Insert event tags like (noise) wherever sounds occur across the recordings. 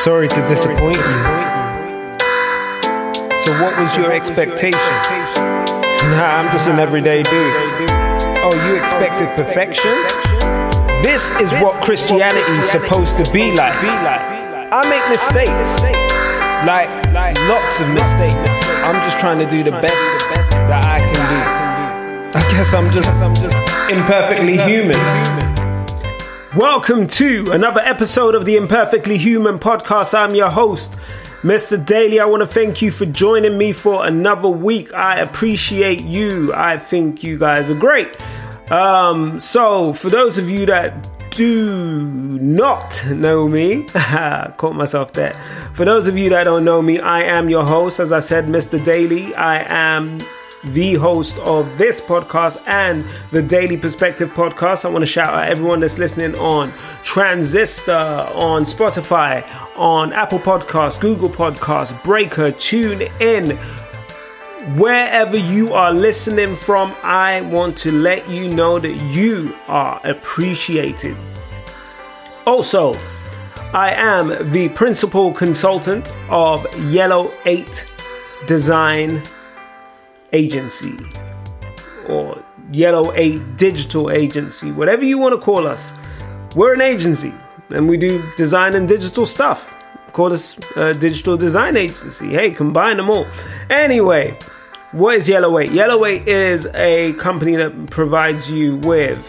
Sorry to disappoint you. So, what was your expectation? Nah, I'm just an everyday dude. Oh, you expected perfection? This is what Christianity is supposed to be like. I make mistakes, like lots of mistakes. I'm just trying to do the best that I can do. I guess I'm just imperfectly human. Welcome to another episode of the Imperfectly Human podcast. I'm your host, Mr. Daly. I want to thank you for joining me for another week. I appreciate you. I think you guys are great. Um, so, for those of you that do not know me, (laughs) caught myself there. For those of you that don't know me, I am your host, as I said, Mr. Daly. I am the host of this podcast and the Daily Perspective podcast. I want to shout out everyone that's listening on Transistor, on Spotify, on Apple Podcasts, Google Podcasts, Breaker, Tune In. Wherever you are listening from, I want to let you know that you are appreciated. Also, I am the principal consultant of Yellow 8 Design agency or Yellow 8 digital agency, whatever you want to call us. We're an agency and we do design and digital stuff. Call us a digital design agency. Hey, combine them all. Anyway, what is Yellow 8? Yellow 8 is a company that provides you with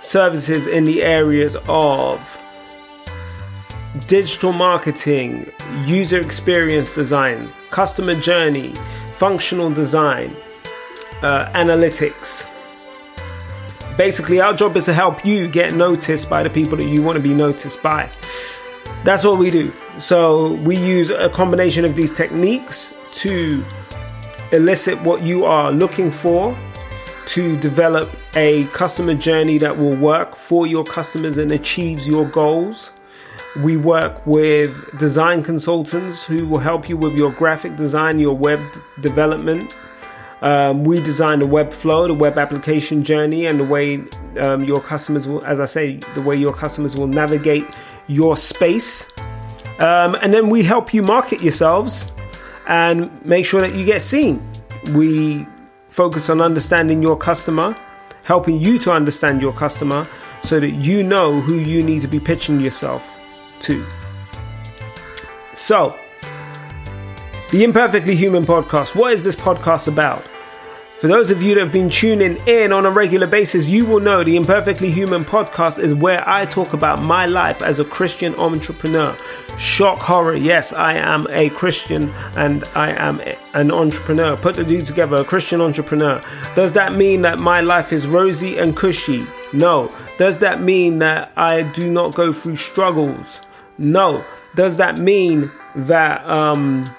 services in the areas of digital marketing, user experience design, customer journey, functional design, uh, analytics. Basically, our job is to help you get noticed by the people that you want to be noticed by. That's what we do. So, we use a combination of these techniques to elicit what you are looking for to develop a customer journey that will work for your customers and achieves your goals. We work with design consultants who will help you with your graphic design, your web development. Um, we design the web flow, the web application journey, and the way um, your customers will, as I say, the way your customers will navigate your space. Um, and then we help you market yourselves and make sure that you get seen. We focus on understanding your customer, helping you to understand your customer so that you know who you need to be pitching yourself So, the Imperfectly Human podcast. What is this podcast about? For those of you that have been tuning in on a regular basis, you will know the Imperfectly Human podcast is where I talk about my life as a Christian entrepreneur. Shock horror, yes, I am a Christian and I am an entrepreneur. Put the two together, a Christian entrepreneur. Does that mean that my life is rosy and cushy? No. Does that mean that I do not go through struggles? No. Does that mean that um,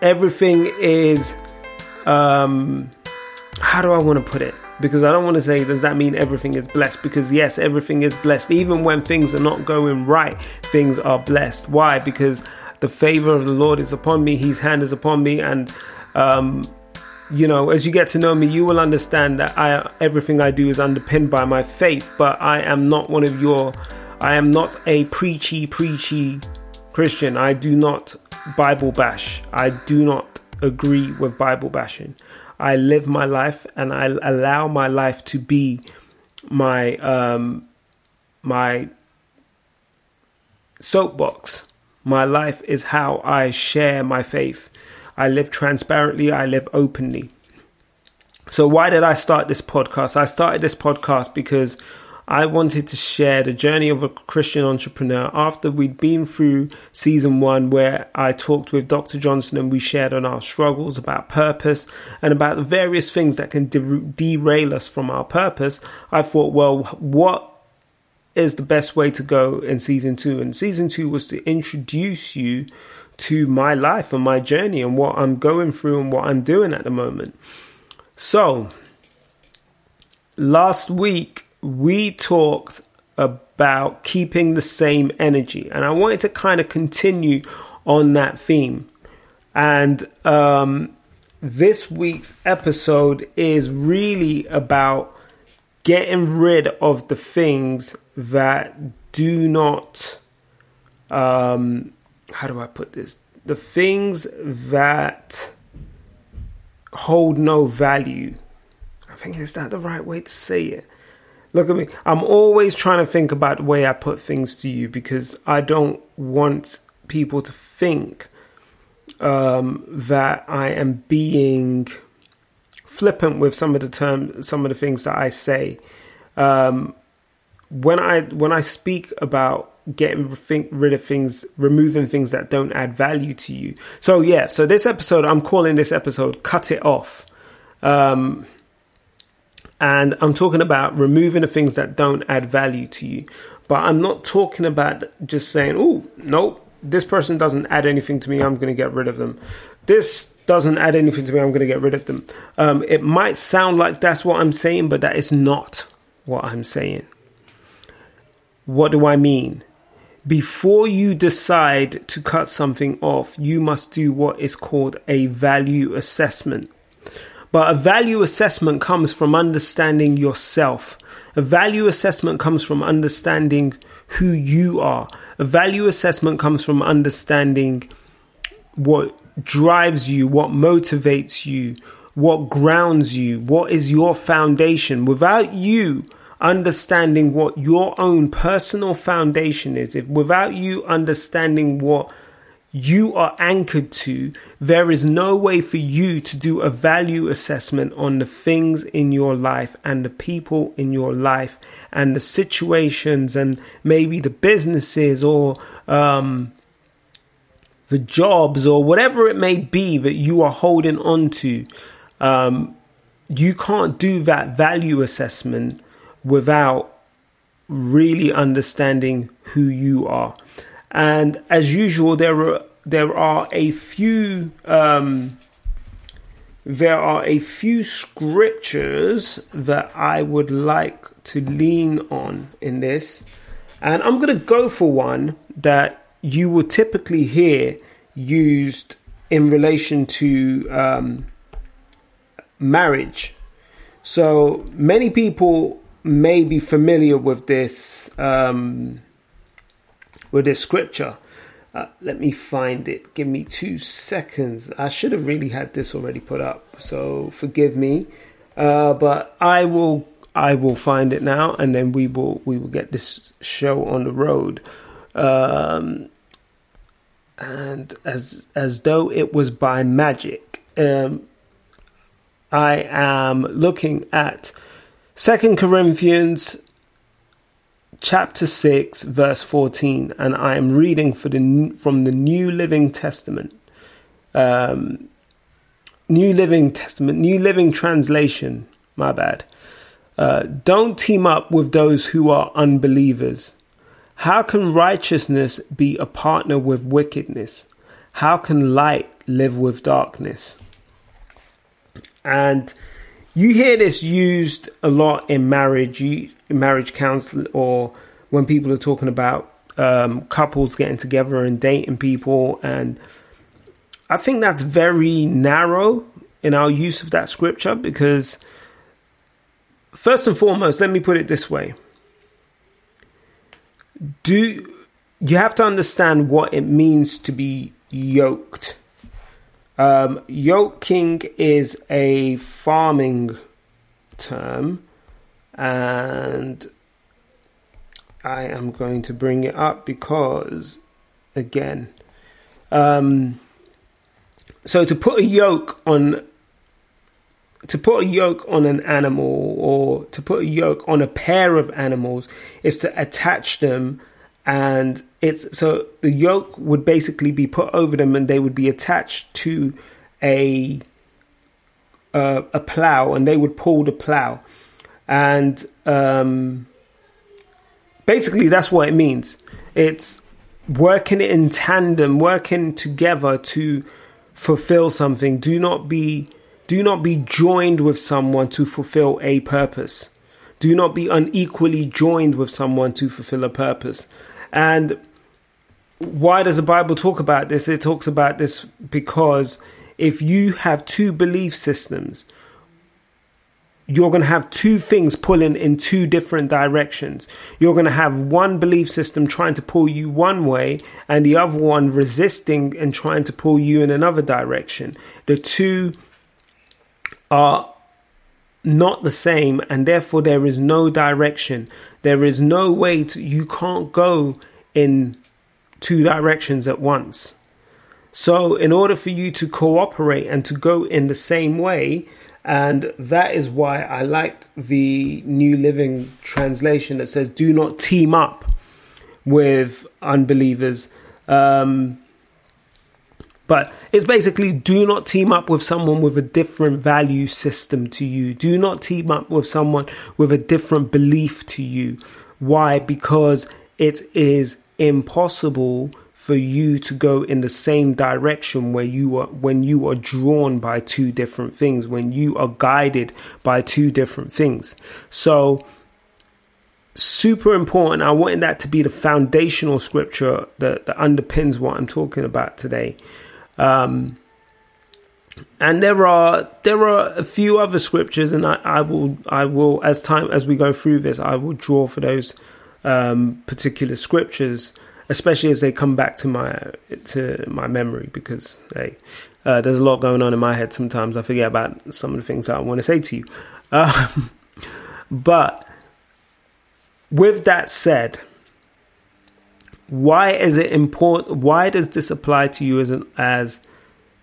everything is um, how do I want to put it? Because I don't want to say, does that mean everything is blessed? Because yes, everything is blessed. Even when things are not going right, things are blessed. Why? Because the favor of the Lord is upon me, His hand is upon me, and um, you know, as you get to know me, you will understand that I everything I do is underpinned by my faith. But I am not one of your, I am not a preachy, preachy Christian. I do not Bible bash. I do not agree with Bible bashing. I live my life and I allow my life to be my um, my soapbox. My life is how I share my faith. I live transparently, I live openly. So, why did I start this podcast? I started this podcast because I wanted to share the journey of a Christian entrepreneur after we'd been through season one, where I talked with Dr. Johnson and we shared on our struggles about purpose and about the various things that can de- derail us from our purpose. I thought, well, what is the best way to go in season two? And season two was to introduce you to my life and my journey and what I'm going through and what I'm doing at the moment. So, last week we talked about keeping the same energy, and I wanted to kind of continue on that theme. And um, this week's episode is really about getting rid of the things that do not um, how do I put this? The things that hold no value. I think is that the right way to say it? Look at me. I'm always trying to think about the way I put things to you because I don't want people to think um, that I am being flippant with some of the terms, some of the things that I say. Um, when I when I speak about getting rid of things, removing things that don't add value to you. So yeah, so this episode, I'm calling this episode "Cut It Off," um, and I'm talking about removing the things that don't add value to you. But I'm not talking about just saying, "Oh, nope, this person doesn't add anything to me. I'm going to get rid of them." This doesn't add anything to me. I'm going to get rid of them. Um, it might sound like that's what I'm saying, but that is not what I'm saying. What do I mean? Before you decide to cut something off, you must do what is called a value assessment. But a value assessment comes from understanding yourself. A value assessment comes from understanding who you are. A value assessment comes from understanding what drives you, what motivates you, what grounds you, what is your foundation. Without you understanding what your own personal foundation is, if without you understanding what you are anchored to, there is no way for you to do a value assessment on the things in your life and the people in your life and the situations and maybe the businesses or um, the jobs or whatever it may be that you are holding on to. Um, you can't do that value assessment without really understanding who you are. And as usual, there are there are a few um, there are a few scriptures that I would like to lean on in this, and I'm going to go for one that you will typically hear used in relation to um, marriage. So many people may be familiar with this um, with this scripture. Uh, let me find it. Give me two seconds. I should have really had this already put up, so forgive me. Uh, but I will I will find it now, and then we will we will get this show on the road. Um, and as as though it was by magic, um, I am looking at Second Corinthians chapter 6 verse 14 and I am reading the from the New Living Testament. Um, New Living Testament New Living Translation my bad. Uh, don't team up with those who are unbelievers. How can righteousness be a partner with wickedness? How can light live with darkness? And you hear this used a lot in marriage, you, marriage counsel, or when people are talking about um, couples getting together and dating people. And I think that's very narrow in our use of that scripture because, first and foremost, let me put it this way: do you have to understand what it means to be yoked? Um, yoking is a farming term, and I am going to bring it up because, again, um, so to put a yoke on to put a yoke on an animal or to put a yoke on a pair of animals is to attach them and it's so the yoke would basically be put over them and they would be attached to a uh, a plow and they would pull the plow and um, basically that's what it means. It's working in tandem working together to fulfill something. Do not be do not be joined with someone to fulfill a purpose. Do not be unequally joined with someone to fulfill a purpose. And why does the Bible talk about this? It talks about this because if you have two belief systems, you're going to have two things pulling in two different directions. You're going to have one belief system trying to pull you one way and the other one resisting and trying to pull you in another direction. The two are not the same and therefore there is no direction. There is no way to, you can't go in two directions at once. So, in order for you to cooperate and to go in the same way, and that is why I like the New Living Translation that says, Do not team up with unbelievers. Um, but it's basically do not team up with someone with a different value system to you. Do not team up with someone with a different belief to you. Why? Because it is impossible for you to go in the same direction where you are when you are drawn by two different things when you are guided by two different things. So super important. I wanted that to be the foundational scripture that, that underpins what i'm talking about today. Um, and there are there are a few other scriptures and I, I will I will as time as we go through this I will draw for those um, particular scriptures especially as they come back to my to my memory because hey, uh, there's a lot going on in my head. Sometimes I forget about some of the things that I want to say to you. Um, (laughs) but with that said, why is it important? Why does this apply to you as an as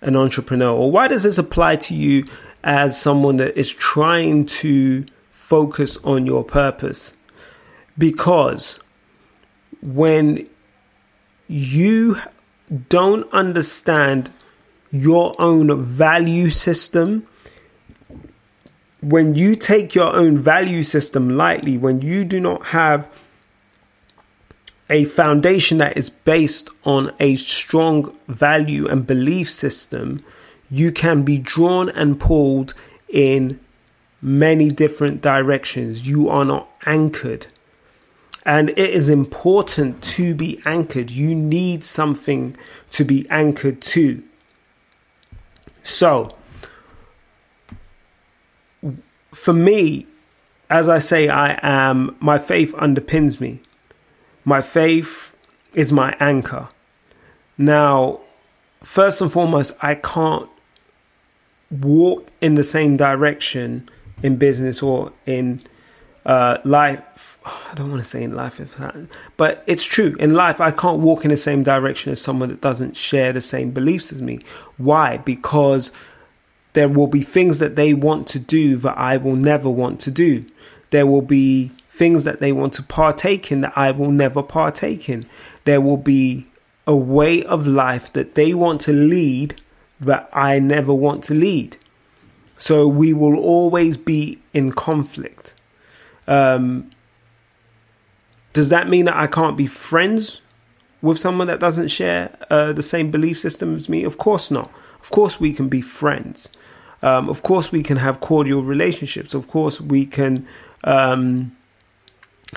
an entrepreneur, or why does this apply to you as someone that is trying to focus on your purpose? Because when you don't understand your own value system, when you take your own value system lightly, when you do not have a foundation that is based on a strong value and belief system, you can be drawn and pulled in many different directions. You are not anchored. And it is important to be anchored. You need something to be anchored to. So, for me, as I say, I am, my faith underpins me. My faith is my anchor. Now, first and foremost, I can't walk in the same direction in business or in uh, life. I don't want to say in life, but it's true. In life, I can't walk in the same direction as someone that doesn't share the same beliefs as me. Why? Because there will be things that they want to do that I will never want to do. There will be things that they want to partake in that I will never partake in. There will be a way of life that they want to lead that I never want to lead. So we will always be in conflict. Um, does that mean that I can't be friends with someone that doesn't share uh, the same belief system as me? Of course not. Of course, we can be friends. Um, of course, we can have cordial relationships. Of course, we can um,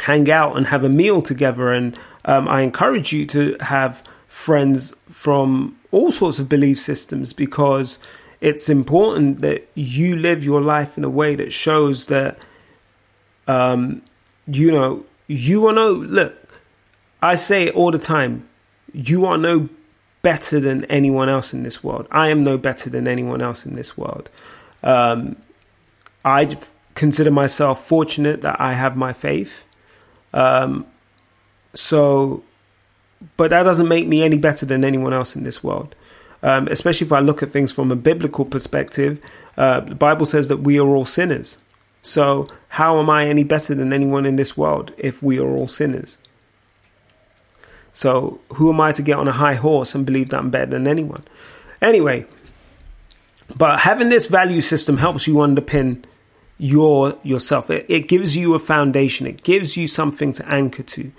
hang out and have a meal together. And um, I encourage you to have friends from all sorts of belief systems because it's important that you live your life in a way that shows that um, you know, you are no, look, I say it all the time, you are no better than anyone else in this world. I am no better than anyone else in this world. Um, I consider myself fortunate that I have my faith. Um, so, but that doesn't make me any better than anyone else in this world. Um, especially if I look at things from a biblical perspective, uh, the Bible says that we are all sinners. So, how am I any better than anyone in this world if we are all sinners? So, who am I to get on a high horse and believe that I'm better than anyone? Anyway, but having this value system helps you underpin your yourself. It, it gives you a foundation. It gives you something to anchor to.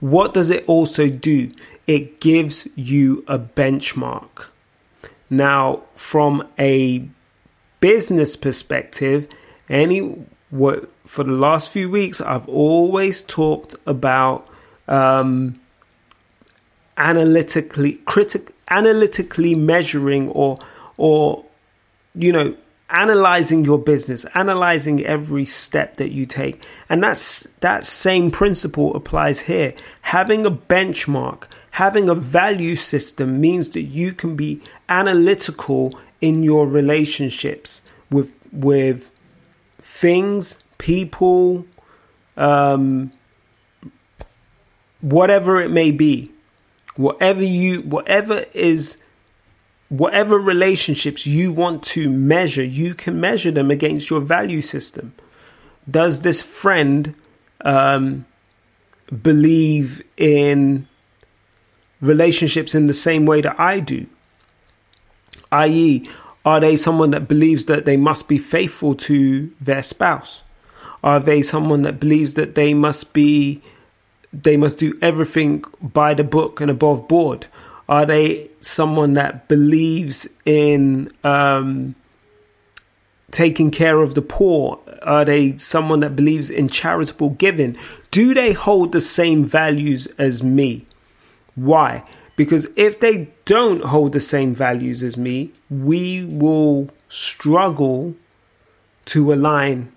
What does it also do? It gives you a benchmark. Now, from a business perspective, any what for the last few weeks I've always talked about um, analytically critic analytically measuring or or you know analyzing your business, analyzing every step that you take. And that's that same principle applies here. Having a benchmark, having a value system means that you can be analytical in your relationships with with things, people, um, whatever it may be. Whatever you whatever is whatever relationships you want to measure, you can measure them against your value system. Does this friend um, believe in relationships in the same way that I do? I.e., are they someone that believes that they must be faithful to their spouse? Are they someone that believes that they must be they must do everything by the book and above board? Are they someone that believes in um, taking care of the poor? Are they someone that believes in charitable giving? Do they hold the same values as me? Why? Because if they don't hold the same values as me, we will struggle to align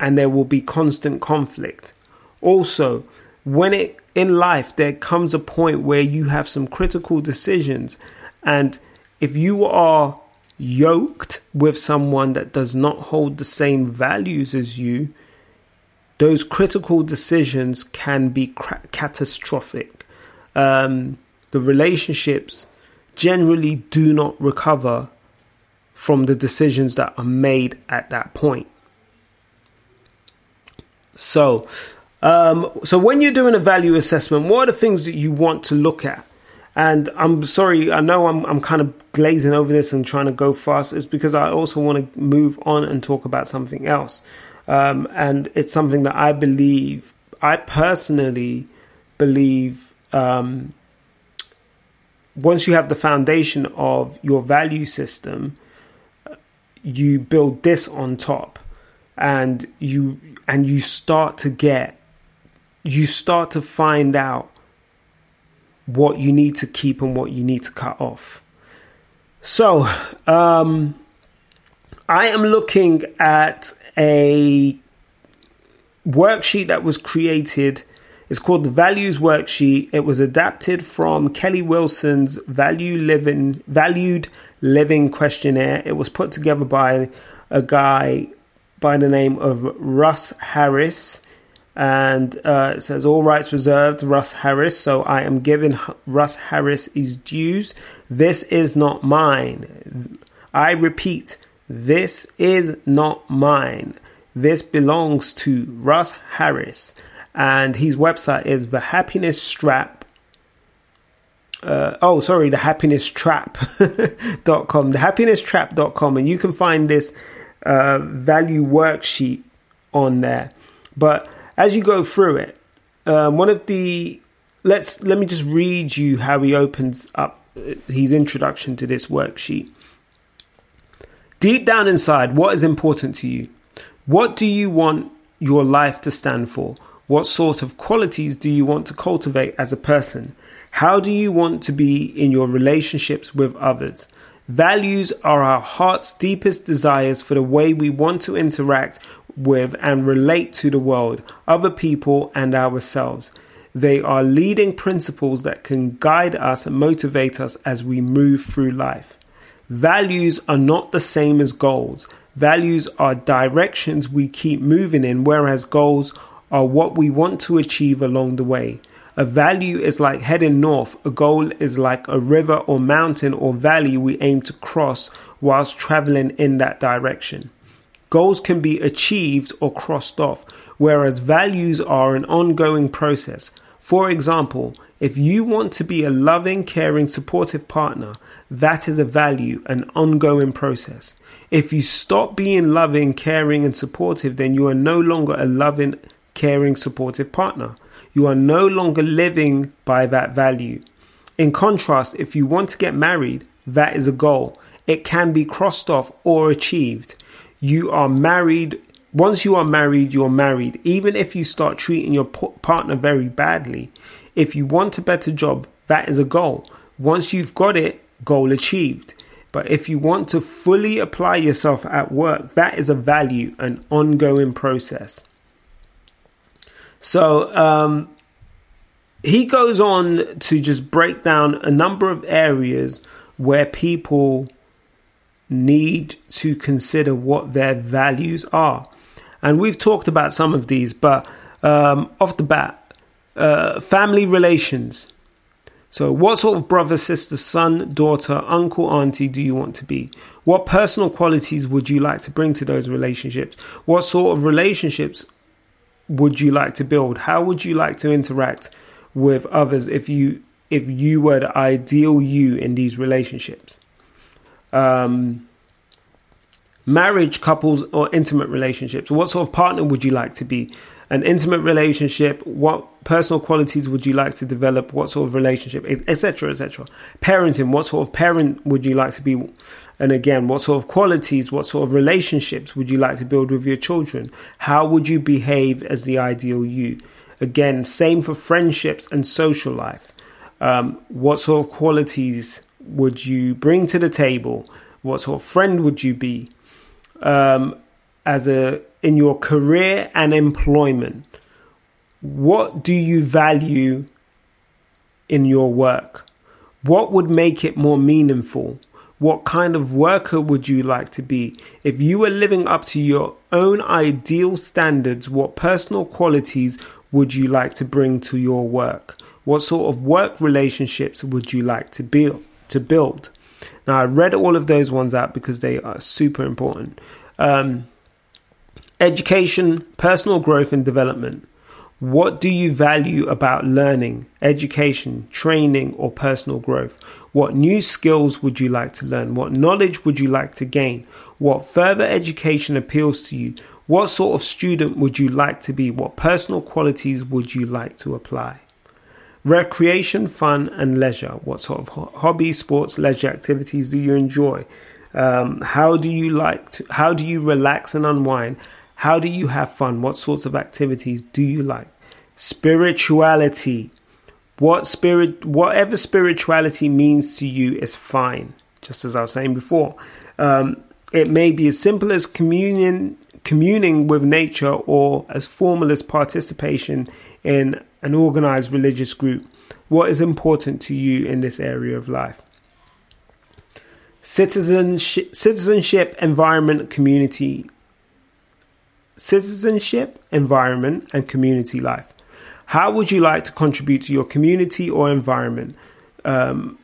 and there will be constant conflict. Also, when it in life there comes a point where you have some critical decisions and if you are yoked with someone that does not hold the same values as you those critical decisions can be cra- catastrophic um, the relationships generally do not recover from the decisions that are made at that point so um, so when you're doing a value assessment, what are the things that you want to look at? And I'm sorry, I know I'm I'm kind of glazing over this and trying to go fast. It's because I also want to move on and talk about something else. Um, and it's something that I believe, I personally believe, um, once you have the foundation of your value system, you build this on top, and you and you start to get you start to find out what you need to keep and what you need to cut off. So, um, I am looking at a worksheet that was created. It's called the Values Worksheet. It was adapted from Kelly Wilson's Value Living Valued Living Questionnaire. It was put together by a guy by the name of Russ Harris. And uh, it says all rights reserved russ harris. So i am giving russ harris his dues. This is not mine. I repeat this is not mine. This belongs to russ harris and his website is the happiness strap uh, oh sorry the happiness trap.com (laughs) the happiness trap.com and you can find this uh, value worksheet on there but as you go through it, um, one of the let's let me just read you how he opens up his introduction to this worksheet. Deep down inside, what is important to you? What do you want your life to stand for? What sort of qualities do you want to cultivate as a person? How do you want to be in your relationships with others? Values are our heart's deepest desires for the way we want to interact with and relate to the world, other people, and ourselves. They are leading principles that can guide us and motivate us as we move through life. Values are not the same as goals. Values are directions we keep moving in, whereas goals are what we want to achieve along the way. A value is like heading north, a goal is like a river or mountain or valley we aim to cross whilst traveling in that direction. Goals can be achieved or crossed off, whereas values are an ongoing process. For example, if you want to be a loving, caring, supportive partner, that is a value, an ongoing process. If you stop being loving, caring, and supportive, then you are no longer a loving, caring, supportive partner. You are no longer living by that value. In contrast, if you want to get married, that is a goal. It can be crossed off or achieved you are married. Once you are married, you're married. Even if you start treating your partner very badly, if you want a better job, that is a goal. Once you've got it, goal achieved. But if you want to fully apply yourself at work, that is a value, an ongoing process. So um, he goes on to just break down a number of areas where people need to consider what their values are. And we've talked about some of these, but um, off the bat, uh, family relations. So, what sort of brother, sister, son, daughter, uncle, auntie do you want to be? What personal qualities would you like to bring to those relationships? What sort of relationships would you like to build? How would you like to interact with others if you if you were the ideal you in these relationships? Um, marriage, couples, or intimate relationships. What sort of partner would you like to be? An intimate relationship. What personal qualities would you like to develop? What sort of relationship, etc., etc. Parenting. What sort of parent would you like to be? And again, what sort of qualities, what sort of relationships would you like to build with your children? How would you behave as the ideal you? Again, same for friendships and social life. Um, what sort of qualities would you bring to the table? What sort of friend would you be? Um, as a in your career and employment, what do you value in your work? What would make it more meaningful? What kind of worker would you like to be? If you were living up to your own ideal standards, what personal qualities would you like to bring to your work? What sort of work relationships would you like to build? To build. Now, I read all of those ones out because they are super important. Um, education, personal growth and development. What do you value about learning, education, training, or personal growth? What new skills would you like to learn? What knowledge would you like to gain? What further education appeals to you? What sort of student would you like to be? What personal qualities would you like to apply? Recreation, fun, and leisure. What sort of hobbies, sports, leisure activities do you enjoy? Um, how do you like to, how do you relax and unwind? How do you have fun? What sorts of activities do you like? Spirituality. What spirit whatever spirituality means to you is fine, just as I was saying before. Um, it may be as simple as communion communing with nature or as formal as participation in an organized religious group. What is important to you in this area of life? Citizenship, citizenship environment, community citizenship, environment, and community life. How would you like to contribute to your community or environment? Um,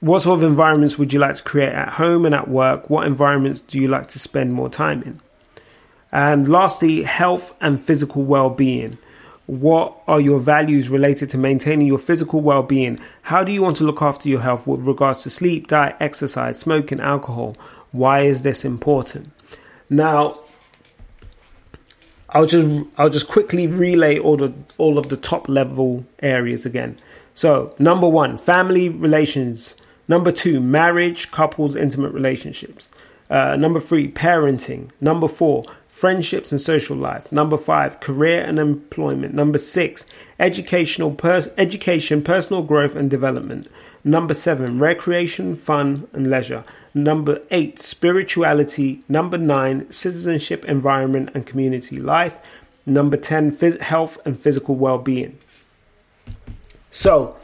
what sort of environments would you like to create at home and at work? What environments do you like to spend more time in? And lastly, health and physical well being. What are your values related to maintaining your physical well being? How do you want to look after your health with regards to sleep, diet, exercise, smoking, alcohol? Why is this important? Now, I'll just I'll just quickly relay all the all of the top level areas again. So number one, family relations. Number two, marriage, couples, intimate relationships. Uh, number three, parenting. Number four, friendships and social life. Number five, career and employment. Number six, educational pers- education, personal growth and development. Number seven, recreation, fun and leisure. Number eight, spirituality. Number nine, citizenship, environment, and community life. Number 10, phys- health and physical well being. So,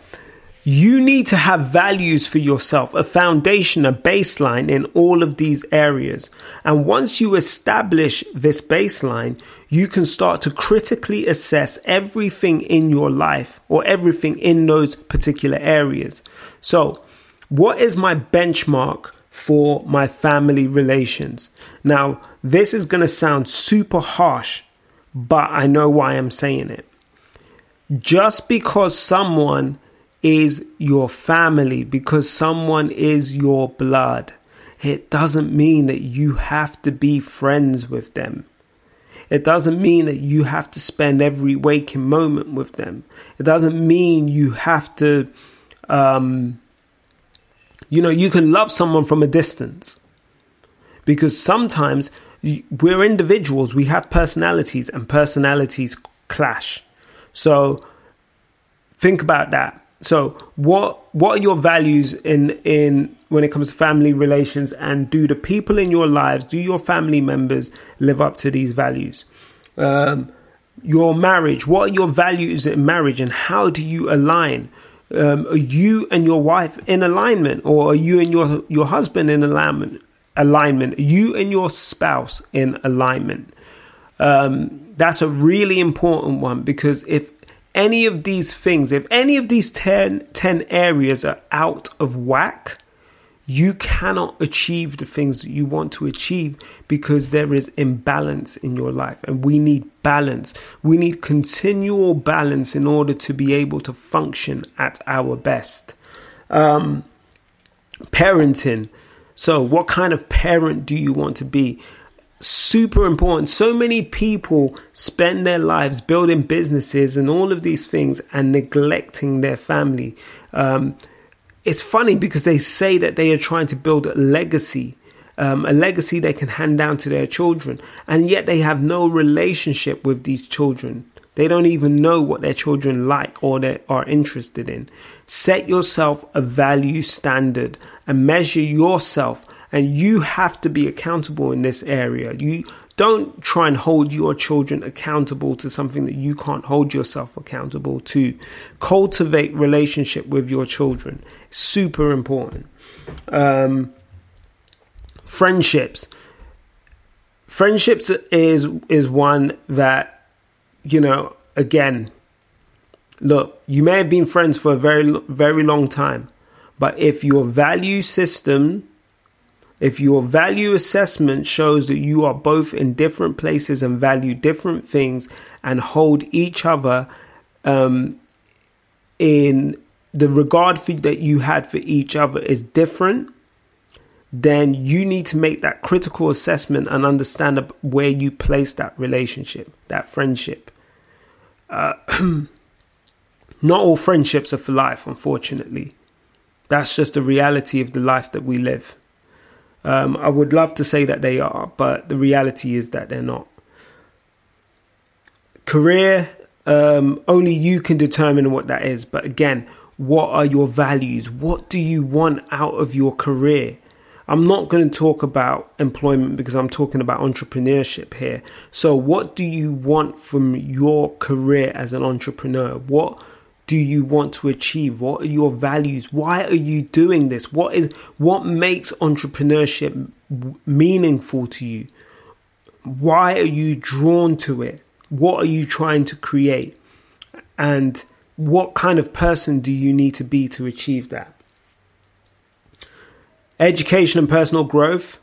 you need to have values for yourself, a foundation, a baseline in all of these areas. And once you establish this baseline, you can start to critically assess everything in your life or everything in those particular areas. So, what is my benchmark for my family relations. Now, this is going to sound super harsh, but I know why I'm saying it. Just because someone is your family, because someone is your blood, it doesn't mean that you have to be friends with them. It doesn't mean that you have to spend every waking moment with them. It doesn't mean you have to um, you know, you can love someone from a distance because sometimes we're individuals, we have personalities, and personalities clash. So think about that. So what what are your values in in when it comes to family relations and do the people in your lives, do your family members live up to these values? Um, your marriage, what are your values in marriage and how do you align? Um, are you and your wife in alignment or are you and your your husband in alignment? Alignment. Are you and your spouse in alignment? Um, that's a really important one because if any of these things, if any of these 10, 10 areas are out of whack, you cannot achieve the things that you want to achieve because there is imbalance in your life. And we need balance. We need continual balance in order to be able to function at our best. Um, parenting. So, what kind of parent do you want to be? super important. So many people spend their lives building businesses and all of these things and neglecting their family. Um, it's funny because they say that they are trying to build a legacy, um, a legacy they can hand down to their children, and yet they have no relationship with these children. They don't even know what their children like or they are interested in. Set yourself a value standard and measure yourself and you have to be accountable in this area. You don't try and hold your children accountable to something that you can't hold yourself accountable to. Cultivate relationship with your children. Super important. Um, friendships. Friendships is is one that you know. Again, look, you may have been friends for a very very long time, but if your value system if your value assessment shows that you are both in different places and value different things and hold each other um, in the regard for, that you had for each other is different, then you need to make that critical assessment and understand where you place that relationship, that friendship. Uh, (clears throat) not all friendships are for life, unfortunately. That's just the reality of the life that we live. Um, I would love to say that they are, but the reality is that they're not. Career, um, only you can determine what that is. But again, what are your values? What do you want out of your career? I'm not going to talk about employment because I'm talking about entrepreneurship here. So, what do you want from your career as an entrepreneur? What do you want to achieve? What are your values? Why are you doing this? What is what makes entrepreneurship meaningful to you? Why are you drawn to it? What are you trying to create? And what kind of person do you need to be to achieve that? Education and personal growth,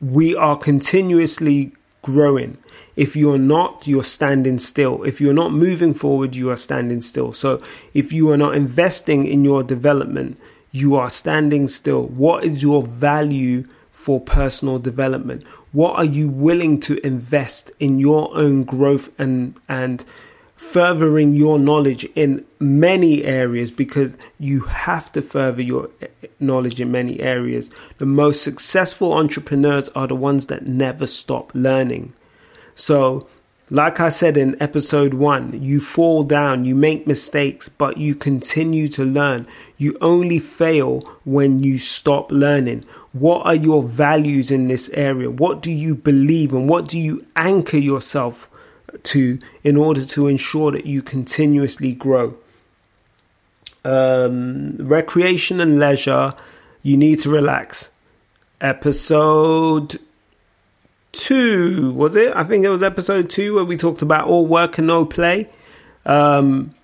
we are continuously growing. If you're not, you're standing still. If you're not moving forward, you are standing still. So if you are not investing in your development, you are standing still. What is your value for personal development? What are you willing to invest in your own growth and and furthering your knowledge in many areas because you have to further your eh, eh, knowledge in many areas. The most successful entrepreneurs are the ones that never stop learning. So, like I said in episode one, you fall down, you make mistakes, but you continue to learn. You only fail when you stop learning. What are your values in this area? What do you believe and what do you anchor yourself to in order to ensure that you continuously grow? Um, recreation and leisure, you need to relax. Episode two, was it? I think it was episode two where we talked about all work and no play. Um,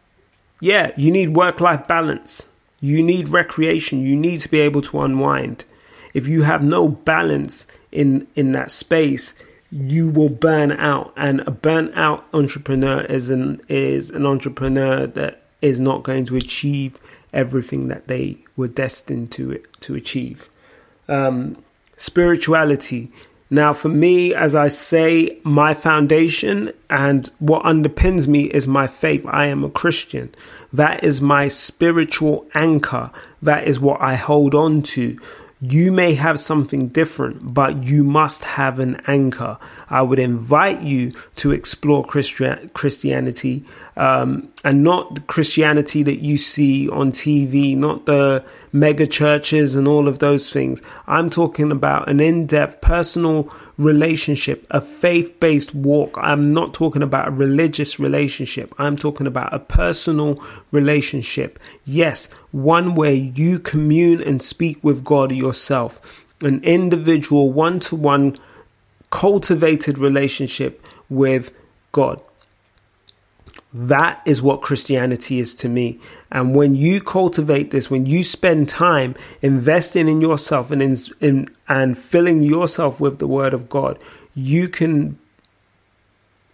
yeah, you need work life balance. You need recreation. You need to be able to unwind. If you have no balance in in that space, you will burn out. And a burnt out entrepreneur is an is an entrepreneur that is not going to achieve everything that they were destined to to achieve. Um, spirituality now, for me, as I say, my foundation and what underpins me is my faith. I am a Christian. That is my spiritual anchor. That is what I hold on to. You may have something different, but you must have an anchor. I would invite you to explore Christi- Christianity um, and not the Christianity that you see on TV, not the mega churches and all of those things. I'm talking about an in depth personal relationship, a faith based walk. I'm not talking about a religious relationship. I'm talking about a personal relationship. Yes, one where you commune and speak with God yourself, an individual, one to one, cultivated relationship with God. That is what Christianity is to me. And when you cultivate this, when you spend time investing in yourself and in, in and filling yourself with the Word of God, you can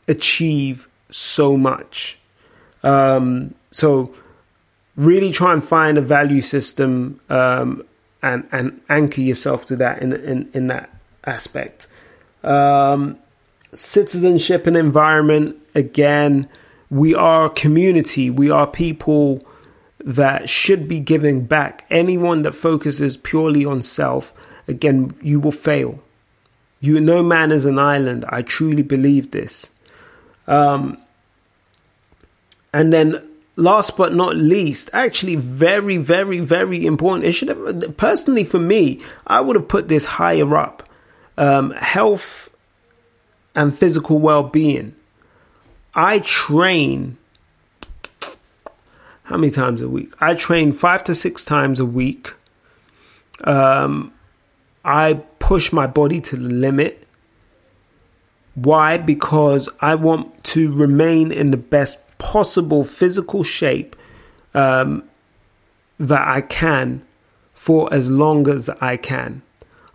achieve so much. Um, so, really try and find a value system um, and and anchor yourself to that in in, in that aspect. Um, citizenship and environment again we are a community. We are people that should be giving back. Anyone that focuses purely on self, again, you will fail. You, no man is an island. I truly believe this. Um, and then, last but not least, actually, very, very, very important. It should have, personally, for me, I would have put this higher up. Um, health and physical well-being I train how many times a week? I train five to six times a week. Um, I push my body to the limit. Why? Because I want to remain in the best possible physical shape um, that I can for as long as I can.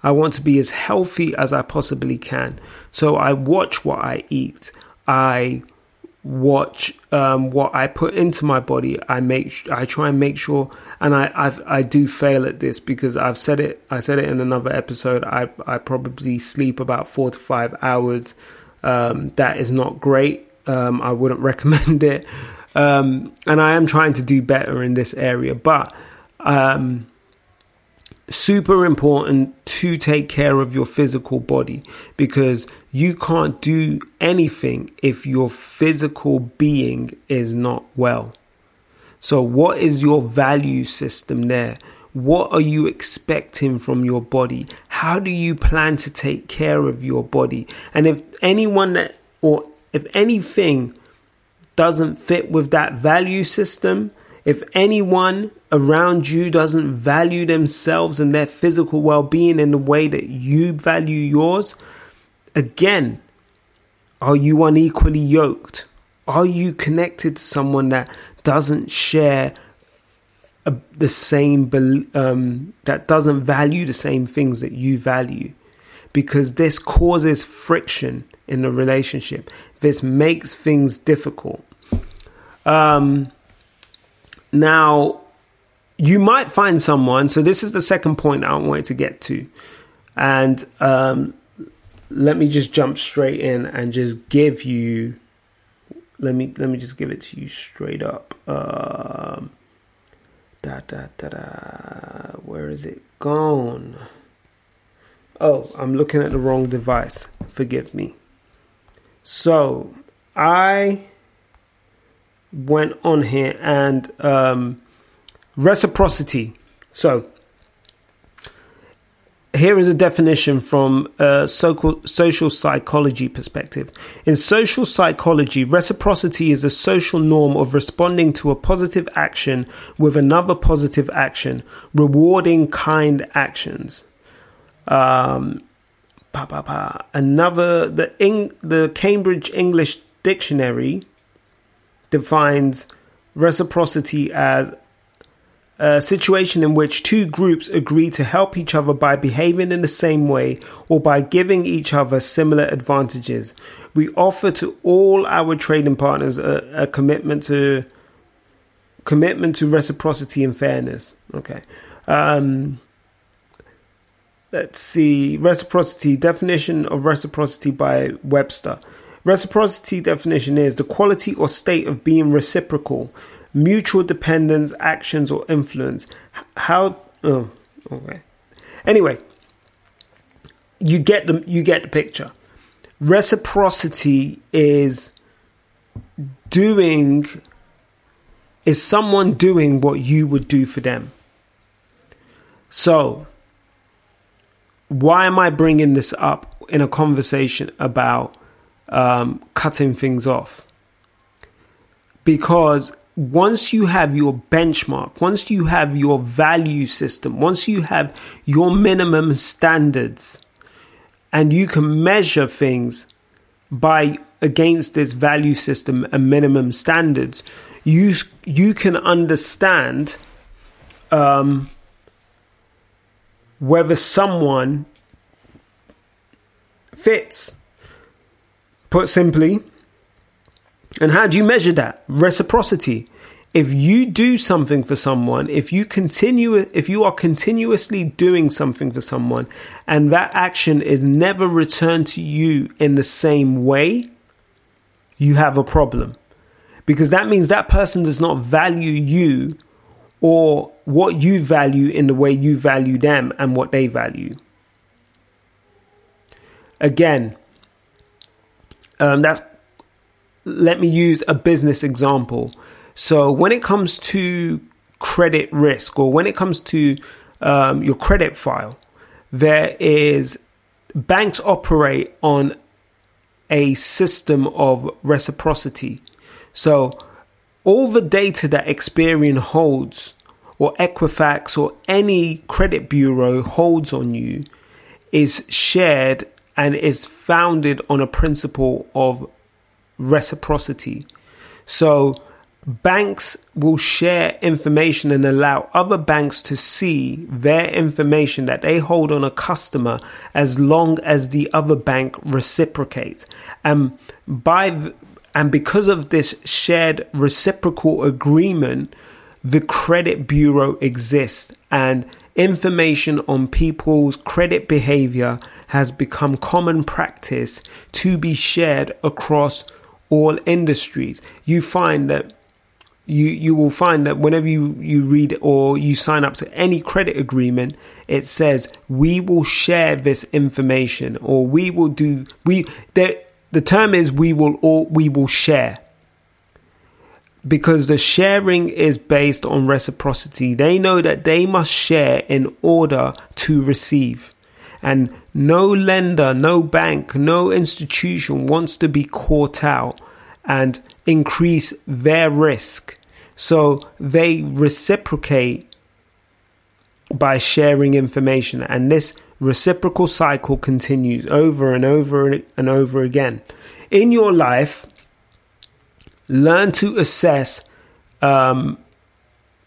I want to be as healthy as I possibly can. So I watch what I eat. I watch um, what I put into my body. I make I try and make sure, and I I've, i do fail at this because I've said it. I said it in another episode. I I probably sleep about four to five hours. Um, that is not great. Um, I wouldn't (laughs) recommend it. Um, and I am trying to do better in this area, but um, super important to take care of your physical body because you can't do anything if your physical being is not well. So, what is your value system there? What are you expecting from your body? How do you plan to take care of your body? And if anyone that, or if anything doesn't fit with that value system, if anyone around you doesn't value themselves and their physical well being in the way that you value yours, again, are you unequally yoked? Are you connected to someone that doesn't share a, the same, um, that doesn't value the same things that you value? Because this causes friction in the relationship. This makes things difficult. Um, now, you might find someone. So this is the second point I wanted to get to, and um, let me just jump straight in and just give you. Let me let me just give it to you straight up. Um, da da da da. Where is it gone? Oh, I'm looking at the wrong device. Forgive me. So I went on here and um, reciprocity. So here is a definition from a social psychology perspective. In social psychology, reciprocity is a social norm of responding to a positive action with another positive action, rewarding kind actions. Um, Another the the Cambridge English Dictionary defines reciprocity as a situation in which two groups agree to help each other by behaving in the same way or by giving each other similar advantages. We offer to all our trading partners a, a commitment to commitment to reciprocity and fairness. Okay. Um, let's see reciprocity definition of reciprocity by Webster. Reciprocity definition is the quality or state of being reciprocal, mutual dependence, actions, or influence. How, oh, okay. Anyway, you get the you get the picture. Reciprocity is doing is someone doing what you would do for them. So, why am I bringing this up in a conversation about um, cutting things off? Because once you have your benchmark, once you have your value system, once you have your minimum standards, and you can measure things by against this value system and minimum standards, you you can understand um, whether someone fits. Put simply, and how do you measure that? Reciprocity. If you do something for someone, if you continue, if you are continuously doing something for someone and that action is never returned to you in the same way, you have a problem. Because that means that person does not value you or what you value in the way you value them and what they value. Again, um, that's let me use a business example. So when it comes to credit risk or when it comes to um, your credit file, there is banks operate on a system of reciprocity. So all the data that Experian holds or Equifax or any credit bureau holds on you is shared and is founded on a principle of reciprocity. So banks will share information and allow other banks to see their information that they hold on a customer as long as the other bank reciprocates. And by and because of this shared reciprocal agreement, the credit bureau exists and information on people's credit behavior has become common practice to be shared across all industries. You find that you you will find that whenever you, you read or you sign up to any credit agreement, it says we will share this information or we will do we the the term is we will all we will share because the sharing is based on reciprocity. They know that they must share in order to receive. And no lender, no bank, no institution wants to be caught out and increase their risk. So they reciprocate by sharing information, and this reciprocal cycle continues over and over and over again. In your life, learn to assess um,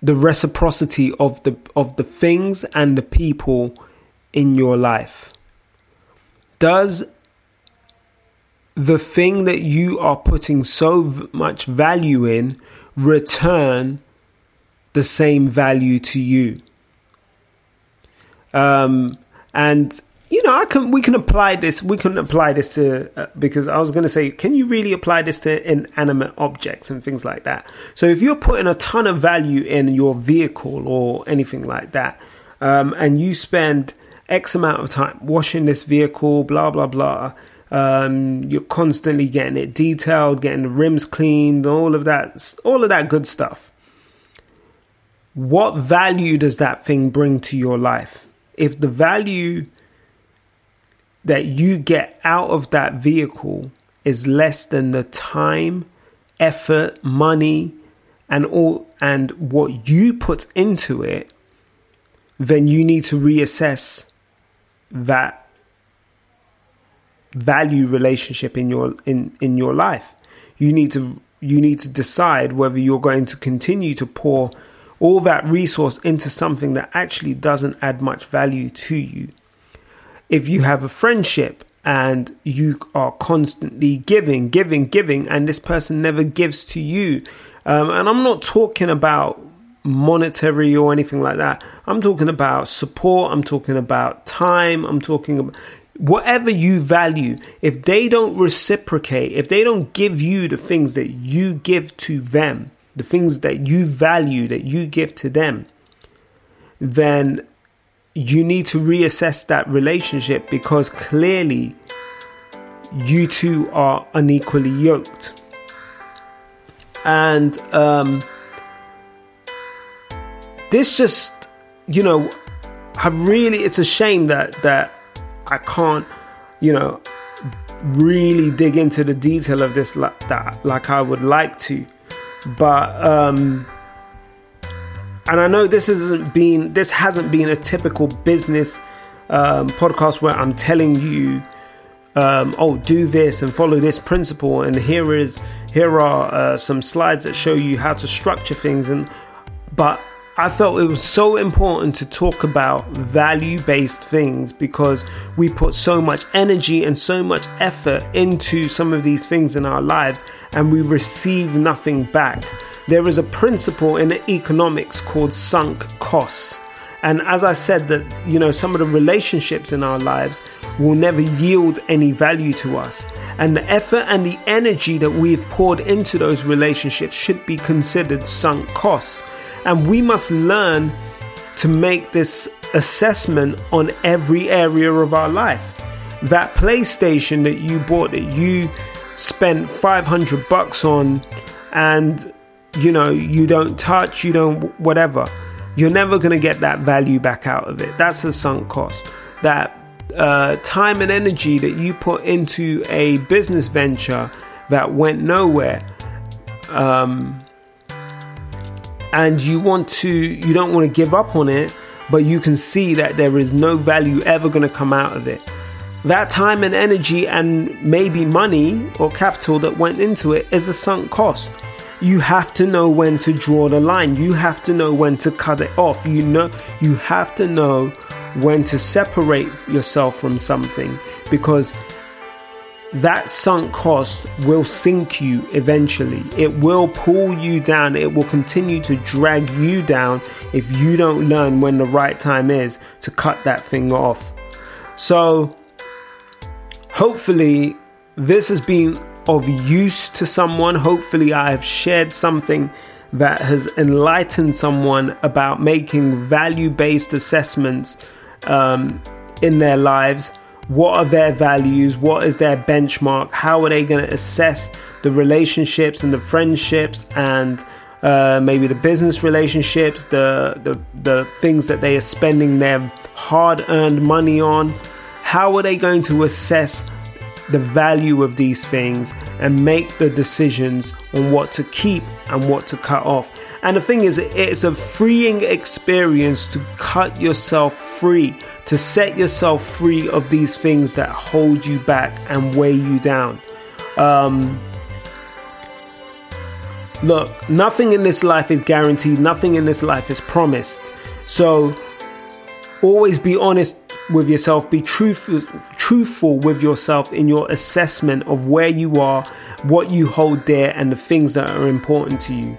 the reciprocity of the of the things and the people in your life. Does the thing that you are putting so much value in return the same value to you. Um, and you know, I can we can apply this. We can apply this to uh, because I was going to say, can you really apply this to inanimate objects and things like that? So if you're putting a ton of value in your vehicle or anything like that, um, and you spend X amount of time washing this vehicle, blah blah blah, um, you're constantly getting it detailed, getting the rims cleaned, all of that, all of that good stuff. What value does that thing bring to your life? If the value that you get out of that vehicle is less than the time, effort, money, and all and what you put into it, then you need to reassess that value relationship in your in in your life. You need to you need to decide whether you're going to continue to pour all that resource into something that actually doesn't add much value to you. If you have a friendship and you are constantly giving, giving, giving, and this person never gives to you, um, and I'm not talking about monetary or anything like that. I'm talking about support. I'm talking about time. I'm talking about whatever you value, if they don't reciprocate, if they don't give you the things that you give to them, the things that you value that you give to them, then you need to reassess that relationship because clearly you two are unequally yoked. And um, this just, you know, I really, it's a shame that that I can't, you know, really dig into the detail of this like that, like I would like to, but um, and I know this hasn't been this hasn't been a typical business um, podcast where I'm telling you um, oh, do this and follow this principle. And here is here are uh, some slides that show you how to structure things. And but I felt it was so important to talk about value based things because we put so much energy and so much effort into some of these things in our lives and we receive nothing back. There is a principle in economics called sunk costs. And as I said, that you know, some of the relationships in our lives will never yield any value to us. And the effort and the energy that we've poured into those relationships should be considered sunk costs. And we must learn to make this assessment on every area of our life. That PlayStation that you bought that you spent 500 bucks on and you know, you don't touch, you don't whatever you're never going to get that value back out of it. That's a sunk cost. That uh, time and energy that you put into a business venture that went nowhere. Um, and you want to, you don't want to give up on it, but you can see that there is no value ever going to come out of it. That time and energy and maybe money or capital that went into it is a sunk cost you have to know when to draw the line. You have to know when to cut it off. You know, you have to know when to separate yourself from something because that sunk cost will sink you eventually. It will pull you down. It will continue to drag you down if you don't learn when the right time is to cut that thing off. So, hopefully, this has been of use to someone. Hopefully, I have shared something that has enlightened someone about making value based assessments um, in their lives. What are their values? What is their benchmark? How are they going to assess the relationships and the friendships and uh, maybe the business relationships, the, the the things that they are spending their hard earned money on? How are they going to assess the value of these things and make the decisions on what to keep and what to cut off. And the thing is, it's a freeing experience to cut yourself free, to set yourself free of these things that hold you back and weigh you down. Um, look, nothing in this life is guaranteed, nothing in this life is promised. So always be honest with yourself, be truthful, truthful with yourself in your assessment of where you are, what you hold dear, and the things that are important to you.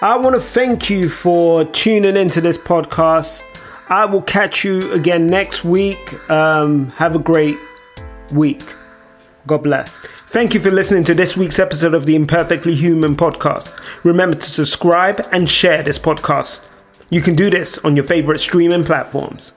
I want to thank you for tuning into this podcast. I will catch you again next week. Um, have a great week. God bless. Thank you for listening to this week's episode of the Imperfectly Human podcast. Remember to subscribe and share this podcast. You can do this on your favorite streaming platforms.